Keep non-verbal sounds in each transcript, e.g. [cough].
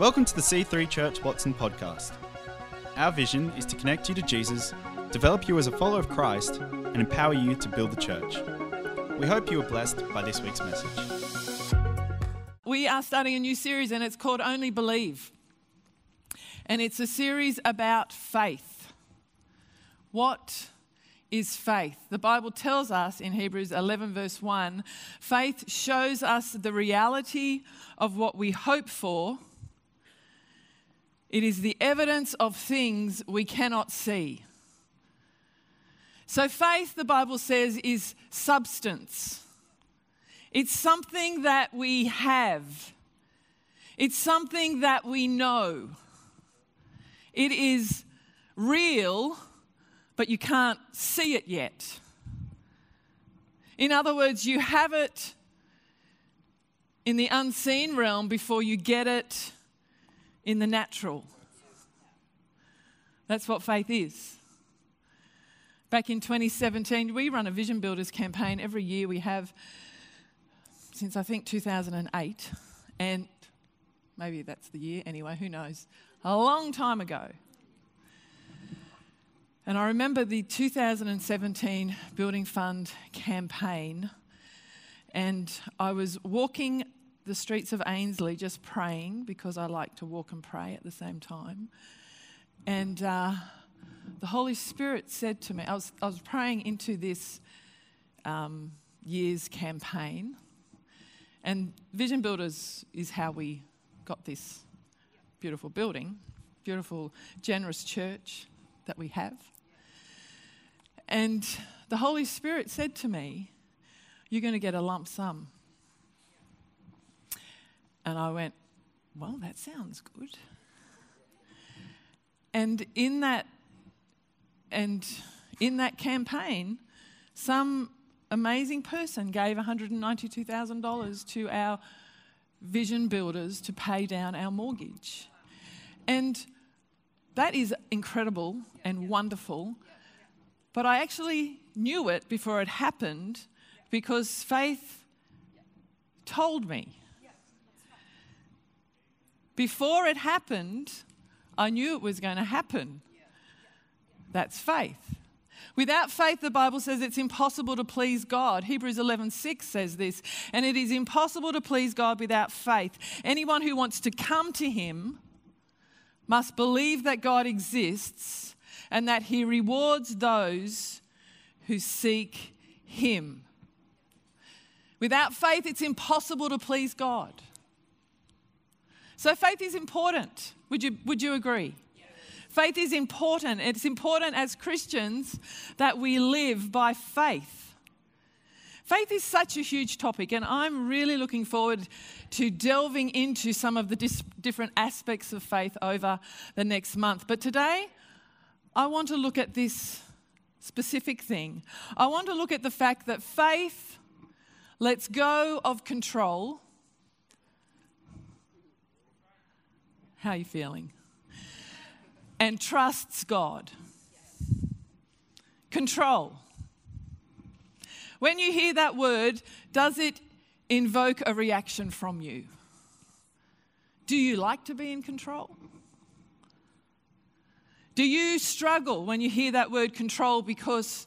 Welcome to the C3 Church Watson podcast. Our vision is to connect you to Jesus, develop you as a follower of Christ, and empower you to build the church. We hope you are blessed by this week's message. We are starting a new series and it's called Only Believe. And it's a series about faith. What is faith? The Bible tells us in Hebrews 11, verse 1 faith shows us the reality of what we hope for it is the evidence of things we cannot see. So, faith, the Bible says, is substance. It's something that we have, it's something that we know. It is real, but you can't see it yet. In other words, you have it in the unseen realm before you get it in the natural. That's what faith is. Back in 2017, we run a Vision Builders campaign. Every year we have since I think 2008. And maybe that's the year anyway, who knows? A long time ago. And I remember the 2017 Building Fund campaign, and I was walking the streets of Ainslie just praying because I like to walk and pray at the same time. And uh, the Holy Spirit said to me, I was, I was praying into this um, year's campaign, and Vision Builders is how we got this beautiful building, beautiful, generous church that we have. And the Holy Spirit said to me, You're going to get a lump sum. And I went, Well, that sounds good. And in that and in that campaign, some amazing person gave $192,000 to our vision builders to pay down our mortgage. And that is incredible and wonderful. But I actually knew it before it happened because faith told me. Before it happened, I knew it was going to happen. That's faith. Without faith, the Bible says it's impossible to please God. Hebrews 11:6 says this, and it is impossible to please God without faith. Anyone who wants to come to him must believe that God exists and that he rewards those who seek him. Without faith, it's impossible to please God. So faith is important. Would you, would you agree? Faith is important. It's important as Christians that we live by faith. Faith is such a huge topic, and I'm really looking forward to delving into some of the dis- different aspects of faith over the next month. But today, I want to look at this specific thing. I want to look at the fact that faith lets go of control How are you feeling? And trusts God. Control. When you hear that word, does it invoke a reaction from you? Do you like to be in control? Do you struggle when you hear that word control because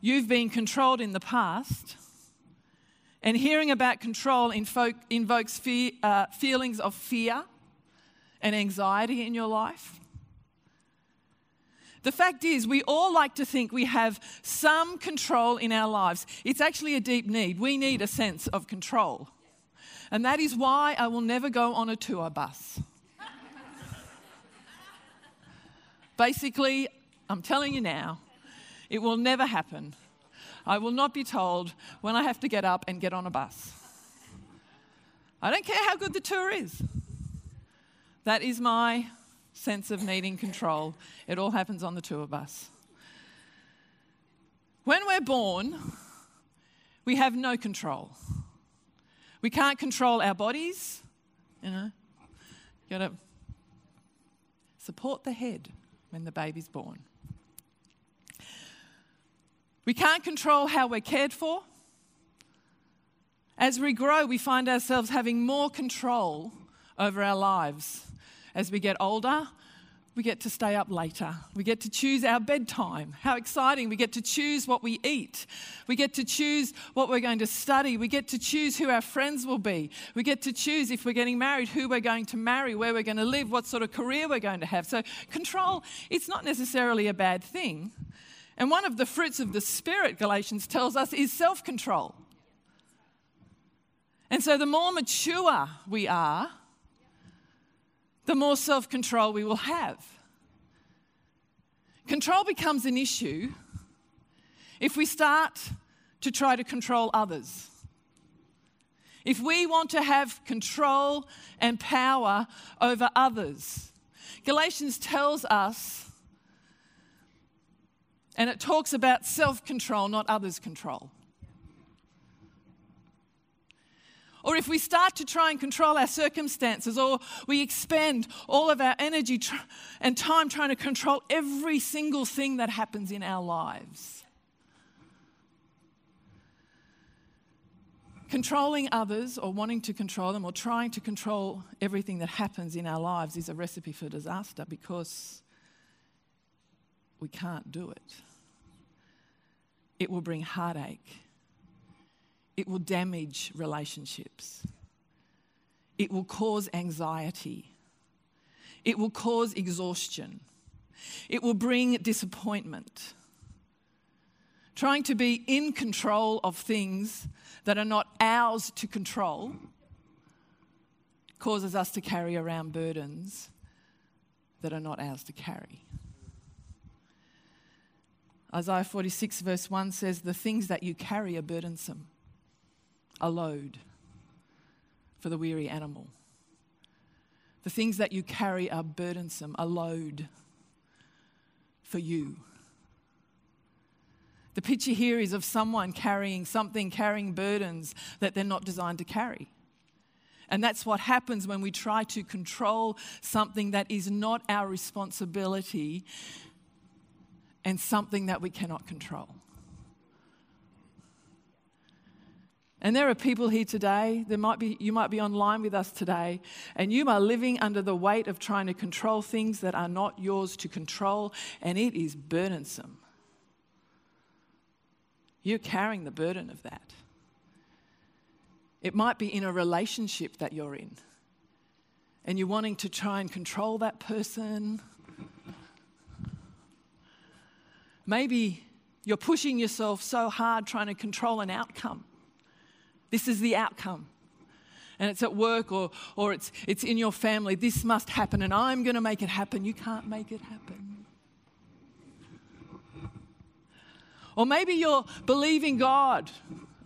you've been controlled in the past? And hearing about control invokes fear, uh, feelings of fear and anxiety in your life? The fact is, we all like to think we have some control in our lives. It's actually a deep need. We need a sense of control. And that is why I will never go on a tour bus. [laughs] Basically, I'm telling you now, it will never happen. I will not be told when I have to get up and get on a bus. I don't care how good the tour is. That is my sense of needing control. It all happens on the tour bus. When we're born, we have no control. We can't control our bodies, you know. You gotta support the head when the baby's born. We can't control how we're cared for. As we grow, we find ourselves having more control over our lives As we get older, we get to stay up later. We get to choose our bedtime. How exciting. We get to choose what we eat. We get to choose what we're going to study. We get to choose who our friends will be. We get to choose if we're getting married, who we're going to marry, where we're going to live, what sort of career we're going to have. So, control, it's not necessarily a bad thing. And one of the fruits of the Spirit, Galatians tells us, is self control. And so, the more mature we are, the more self control we will have. Control becomes an issue if we start to try to control others. If we want to have control and power over others. Galatians tells us, and it talks about self control, not others' control. Or if we start to try and control our circumstances, or we expend all of our energy tr- and time trying to control every single thing that happens in our lives. Controlling others, or wanting to control them, or trying to control everything that happens in our lives is a recipe for disaster because we can't do it. It will bring heartache it will damage relationships. It will cause anxiety. It will cause exhaustion. It will bring disappointment. Trying to be in control of things that are not ours to control causes us to carry around burdens that are not ours to carry. Isaiah 46, verse 1 says, The things that you carry are burdensome a load for the weary animal. The things that you carry are burdensome, a load for you. The picture here is of someone carrying something, carrying burdens that they're not designed to carry. And that's what happens when we try to control something that is not our responsibility and something that we cannot control. And there are people here today, there might be, you might be online with us today, and you are living under the weight of trying to control things that are not yours to control, and it is burdensome. You're carrying the burden of that. It might be in a relationship that you're in, and you're wanting to try and control that person. Maybe you're pushing yourself so hard trying to control an outcome this is the outcome. And it's at work or, or it's, it's in your family. This must happen, and I'm going to make it happen. You can't make it happen. Or maybe you're believing God,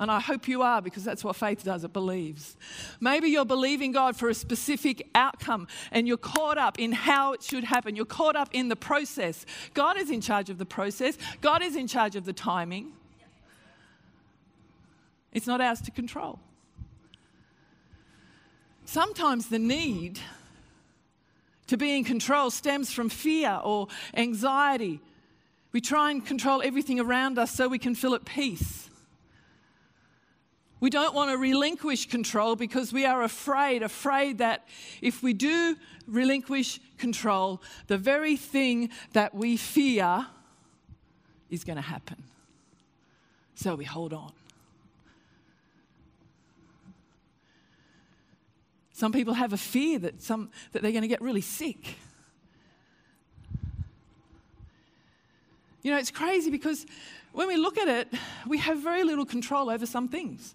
and I hope you are because that's what faith does, it believes. Maybe you're believing God for a specific outcome and you're caught up in how it should happen. You're caught up in the process. God is in charge of the process, God is in charge of the timing. It's not ours to control. Sometimes the need to be in control stems from fear or anxiety. We try and control everything around us so we can feel at peace. We don't want to relinquish control because we are afraid, afraid that if we do relinquish control, the very thing that we fear is going to happen. So we hold on. Some people have a fear that, some, that they're going to get really sick. You know, it's crazy because when we look at it, we have very little control over some things.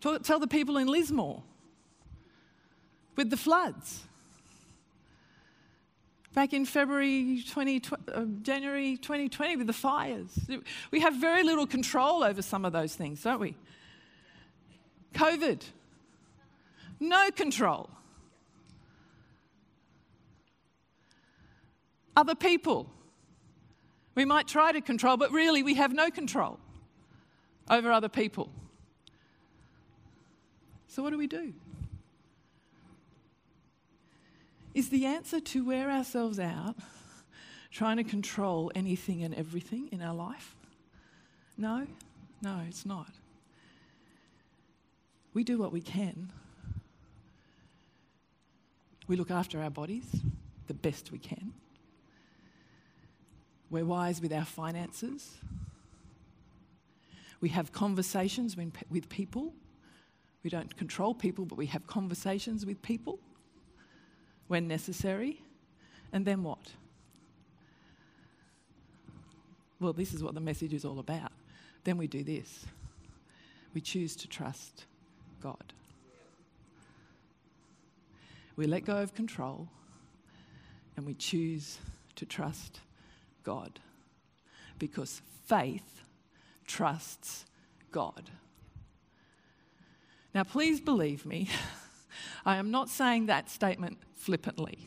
Tell the people in Lismore with the floods. Back in February 20, uh, January 2020 with the fires. We have very little control over some of those things, don't we? COVID, no control. Other people, we might try to control, but really we have no control over other people. So, what do we do? Is the answer to wear ourselves out trying to control anything and everything in our life? No, no, it's not. We do what we can We look after our bodies the best we can. We're wise with our finances. We have conversations with people. We don't control people, but we have conversations with people when necessary. And then what? Well, this is what the message is all about. Then we do this we choose to trust God. We let go of control and we choose to trust God because faith trusts God. Now, please believe me, [laughs] I am not saying that statement flippantly.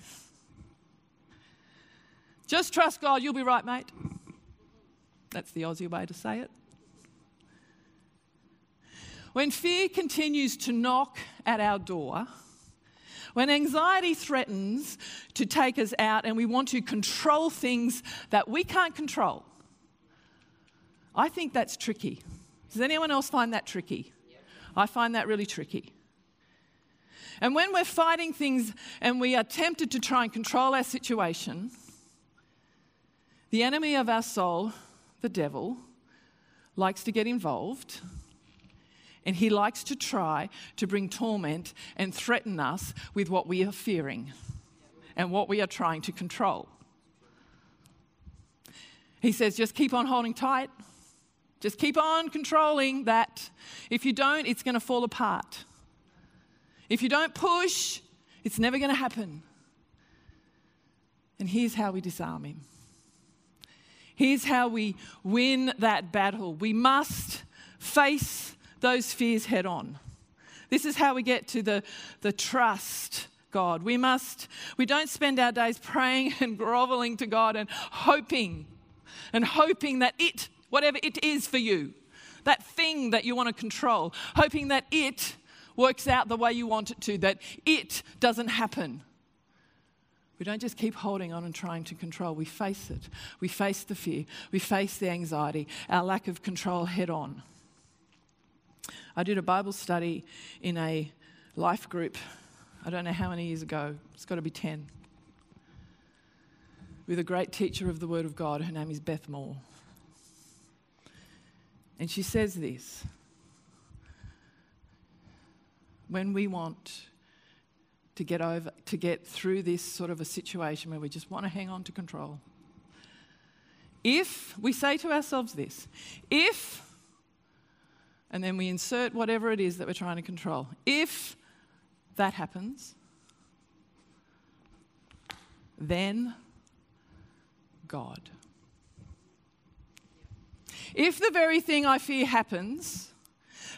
Just trust God, you'll be right, mate. That's the Aussie way to say it. When fear continues to knock at our door, when anxiety threatens to take us out and we want to control things that we can't control, I think that's tricky. Does anyone else find that tricky? I find that really tricky. And when we're fighting things and we are tempted to try and control our situation, the enemy of our soul, the devil, likes to get involved and he likes to try to bring torment and threaten us with what we are fearing and what we are trying to control. He says, just keep on holding tight. Just keep on controlling that. If you don't, it's going to fall apart. If you don't push, it's never going to happen. And here's how we disarm him. Here's how we win that battle. We must face those fears head on. This is how we get to the, the trust God. We must, we don't spend our days praying [laughs] and groveling to God and hoping and hoping that it, whatever it is for you, that thing that you want to control, hoping that it works out the way you want it to, that it doesn't happen. We don't just keep holding on and trying to control. We face it. We face the fear. We face the anxiety, our lack of control head on. I did a Bible study in a life group, I don't know how many years ago, it's got to be 10, with a great teacher of the Word of God. Her name is Beth Moore. And she says this when we want to get over to get through this sort of a situation where we just want to hang on to control if we say to ourselves this if and then we insert whatever it is that we're trying to control. If that happens, then God. If the very thing I fear happens,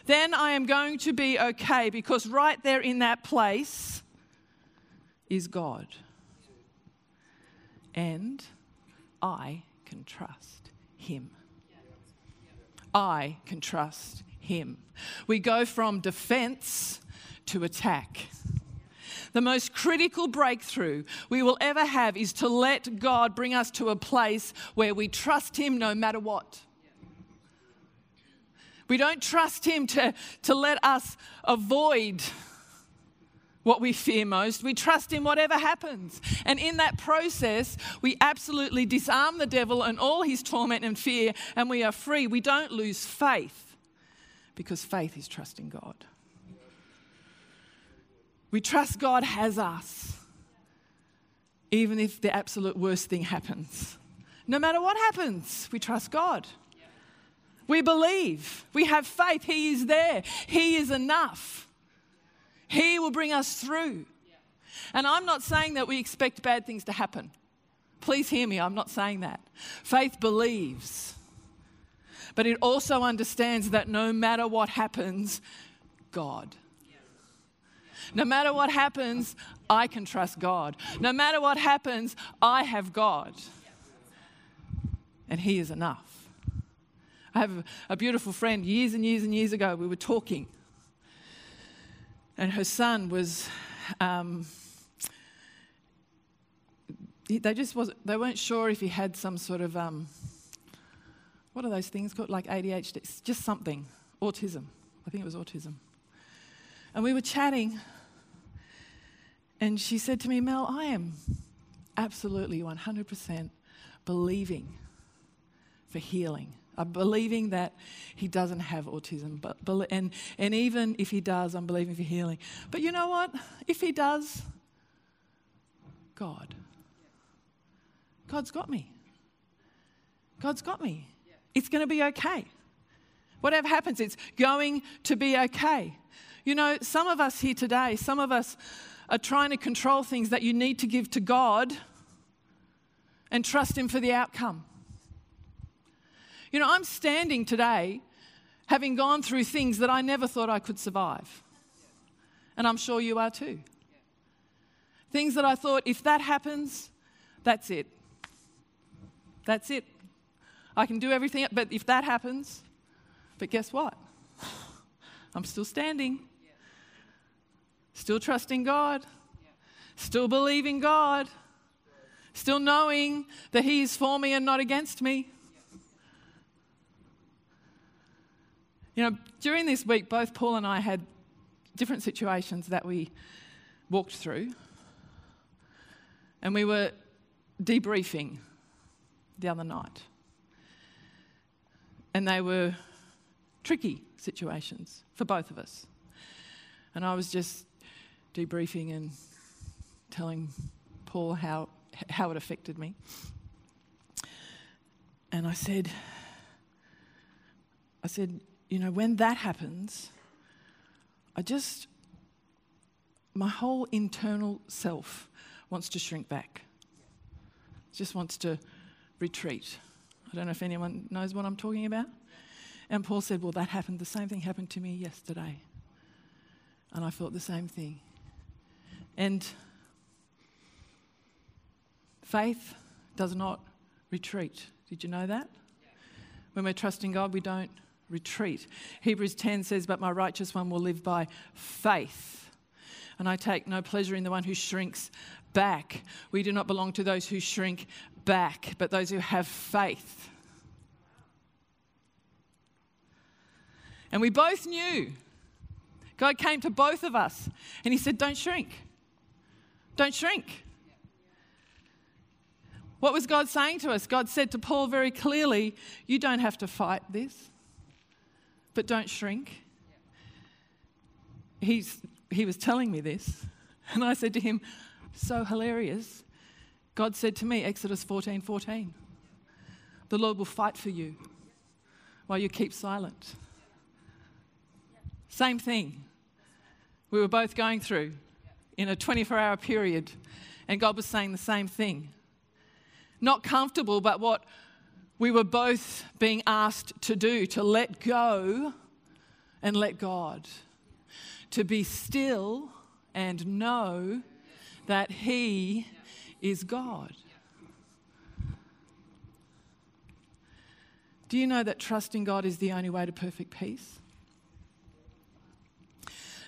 then I am going to be okay because right there in that place is God. And I can trust Him. I can trust him. We go from defense to attack. The most critical breakthrough we will ever have is to let God bring us to a place where we trust Him no matter what. We don't trust Him to, to let us avoid what we fear most. We trust Him whatever happens. And in that process, we absolutely disarm the devil and all his torment and fear, and we are free. We don't lose faith because faith is trusting God. We trust God has us, even if the absolute worst thing happens. No matter what happens, we trust God. We believe. We have faith. He is there. He is enough. He will bring us through. And I'm not saying that we expect bad things to happen. Please hear me. I'm not saying that. Faith believes but it also understands that no matter what happens, God. No matter what happens, I can trust God. No matter what happens, I have God. And He is enough. I have a beautiful friend, years and years and years ago, we were talking, and her son was. Um, they just wasn't. they weren't sure if he had some sort of um, what are those things called? Like ADHD, it's just something, autism. I think it was autism. And we were chatting, And she said to me, Mel, I am absolutely 100% believing for healing. I'm believing that he doesn't have autism, but, and, and even if he does, I'm believing for healing. But you know what? If he does, God. God's got me. God's got me. It's going to be okay. Whatever happens, it's going to be okay. You know, some of us here today, some of us are trying to control things that you need to give to God and trust Him for the outcome. You know, I'm standing today having gone through things that I never thought I could survive. And I'm sure you are too. Things that I thought, if that happens, that's it. That's it. I can do everything, but if that happens, but guess what? [laughs] I'm still standing, still trusting God, still believing God, still knowing that He is for me and not against me. You know, during this week, both Paul and I had different situations that we walked through, and we were debriefing the other night. And they were tricky situations for both of us. And I was just debriefing and telling Paul how, how it affected me. And I said, I said, you know, when that happens, I just, my whole internal self wants to shrink back, just wants to retreat. I don't know if anyone knows what I'm talking about. And Paul said, Well, that happened, the same thing happened to me yesterday. And I felt the same thing. And faith does not retreat. Did you know that? When we're trusting God, we don't retreat. Hebrews 10 says, But my righteous one will live by faith. And I take no pleasure in the one who shrinks back. We do not belong to those who shrink back, but those who have faith. And we both knew. God came to both of us and He said, Don't shrink. Don't shrink. What was God saying to us? God said to Paul very clearly, You don't have to fight this but don't shrink. He's, he was telling me this, and I said to him, So hilarious. God said to me, Exodus 14 14, the Lord will fight for you while you keep silent. Same thing we were both going through in a 24 hour period, and God was saying the same thing. Not comfortable, but what we were both being asked to do to let go and let God, to be still and know that He is God. Do you know that trusting God is the only way to perfect peace?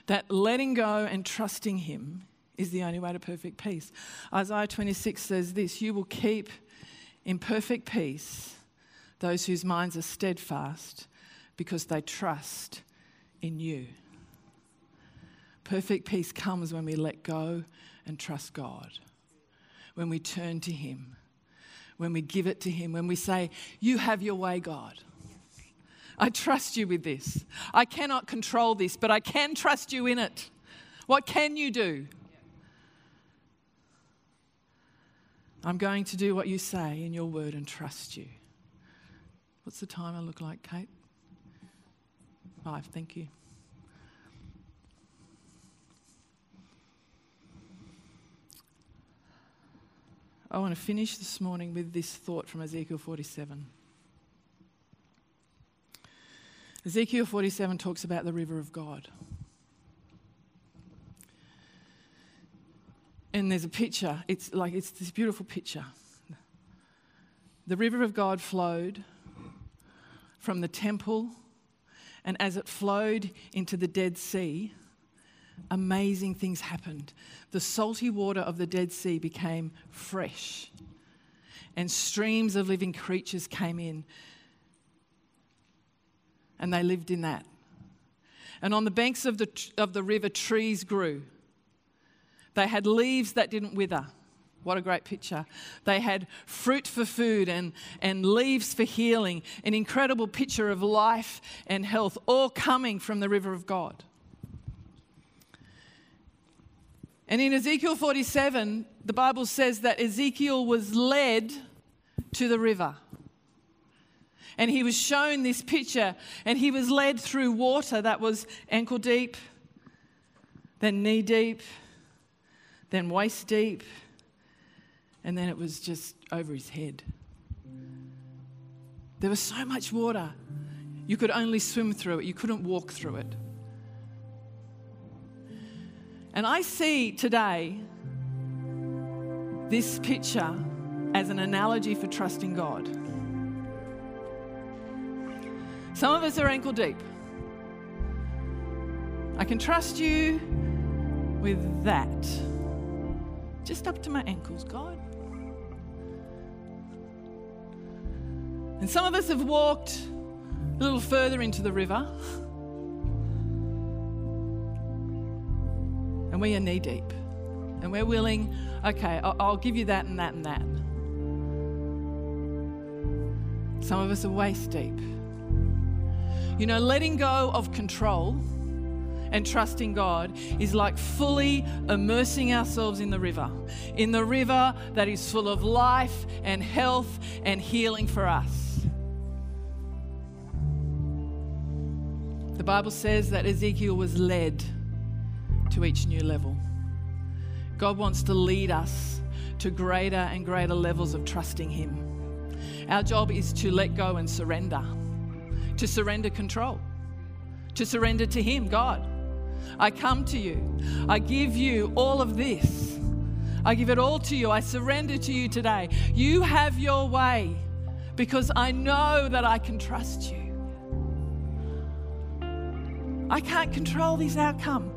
That letting go and trusting Him is the only way to perfect peace. Isaiah 26 says this You will keep in perfect peace those whose minds are steadfast because they trust in you. Perfect peace comes when we let go and trust God, when we turn to Him, when we give it to Him, when we say, You have your way, God. I trust you with this. I cannot control this, but I can trust you in it. What can you do? I'm going to do what you say in your word and trust you. What's the timer look like, Kate? Five, thank you. I want to finish this morning with this thought from Ezekiel 47. Ezekiel 47 talks about the river of God. And there's a picture, it's like it's this beautiful picture. The river of God flowed from the temple, and as it flowed into the Dead Sea, amazing things happened. The salty water of the Dead Sea became fresh, and streams of living creatures came in, and they lived in that. And on the banks of the, of the river, trees grew. They had leaves that didn't wither. What a great picture. They had fruit for food and, and leaves for healing, an incredible picture of life and health, all coming from the river of God. And in Ezekiel 47, the Bible says that Ezekiel was led to the river. And he was shown this picture, and he was led through water that was ankle deep, then knee deep, then waist deep, and then it was just over his head. There was so much water, you could only swim through it, you couldn't walk through it. And I see today this picture as an analogy for trusting God. Some of us are ankle deep. I can trust you with that. Just up to my ankles, God. And some of us have walked a little further into the river. And we are knee deep. And we're willing, okay, I'll, I'll give you that and that and that. Some of us are waist deep. You know, letting go of control and trusting God is like fully immersing ourselves in the river, in the river that is full of life and health and healing for us. The Bible says that Ezekiel was led to each new level. God wants to lead us to greater and greater levels of trusting Him. Our job is to let go and surrender to surrender control, to surrender to Him, God. I come to you. I give you all of this. I give it all to you. I surrender to you today. You have your way because I know that I can trust you. I can't control this outcome,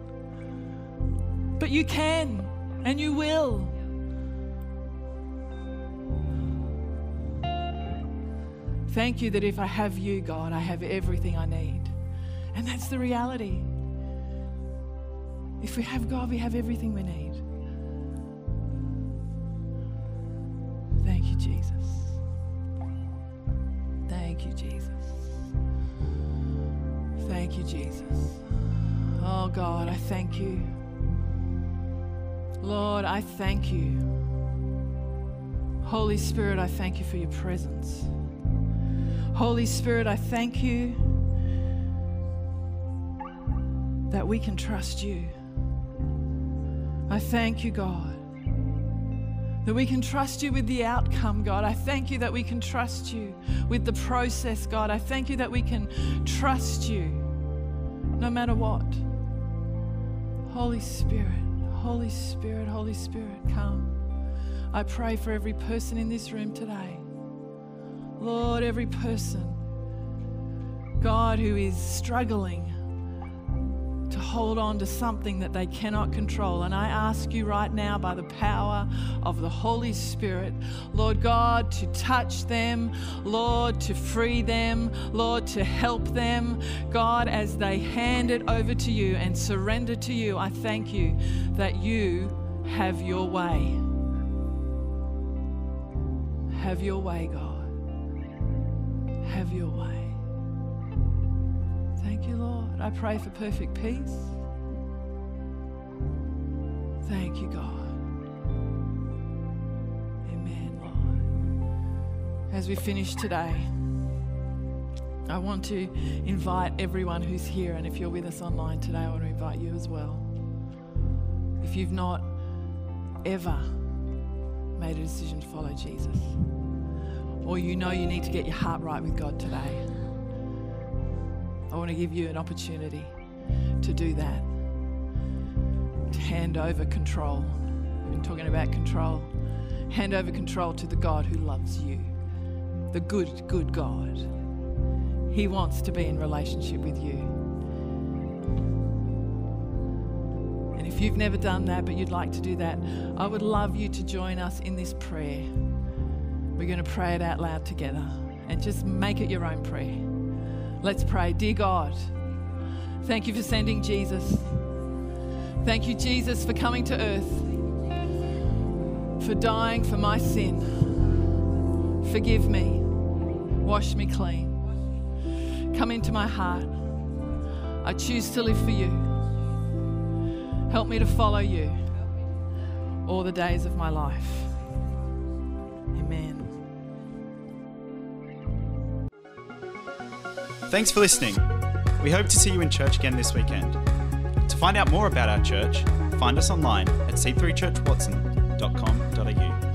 but you can and you will. Thank you that if I have you, God, I have everything I need. And that's the reality. If we have God, we have everything we need. Thank you, Jesus. Thank you, Jesus. Thank you, Jesus. Oh, God, I thank you. Lord, I thank you. Holy Spirit, I thank you for your presence. Holy Spirit, I thank you that we can trust you. I thank you, God, that we can trust you with the outcome, God. I thank you that we can trust you with the process, God. I thank you that we can trust you no matter what. Holy Spirit, Holy Spirit, Holy Spirit, come. I pray for every person in this room today. Lord, every person, God, who is struggling hold on to something that they cannot control. And I ask you right now, by the power of the Holy Spirit, Lord God, to touch them, Lord, to free them, Lord, to help them. God, as they hand it over to you and surrender to you, I thank you that you have your way. Have your way, God. Have your way. Thank you, Lord. I pray for perfect peace. Thank you, God. Amen, Lord. As we finish today, I want to invite everyone who's here, and if you're with us online today, I want to invite you as well. If you've not ever made a decision to follow Jesus, or you know you need to get your heart right with God today, want to give you an opportunity to do that. To hand over control. We've been talking about control. Hand over control to the God who loves you, the good, good God. He wants to be in relationship with you. And if you've never done that, but you'd like to do that, I would love you to join us in this prayer. We're going to pray it out loud together and just make it your own prayer. Let's pray. Dear God, thank you for sending Jesus. Thank you, Jesus, for coming to earth for dying for my sin. Forgive me. Wash me clean. Come into my heart. I choose to live for you. Help me to follow you all the days of my life. Thanks for listening. We hope to see you in church again this weekend. To find out more about our church, find us online at c3churchwatson.com.au.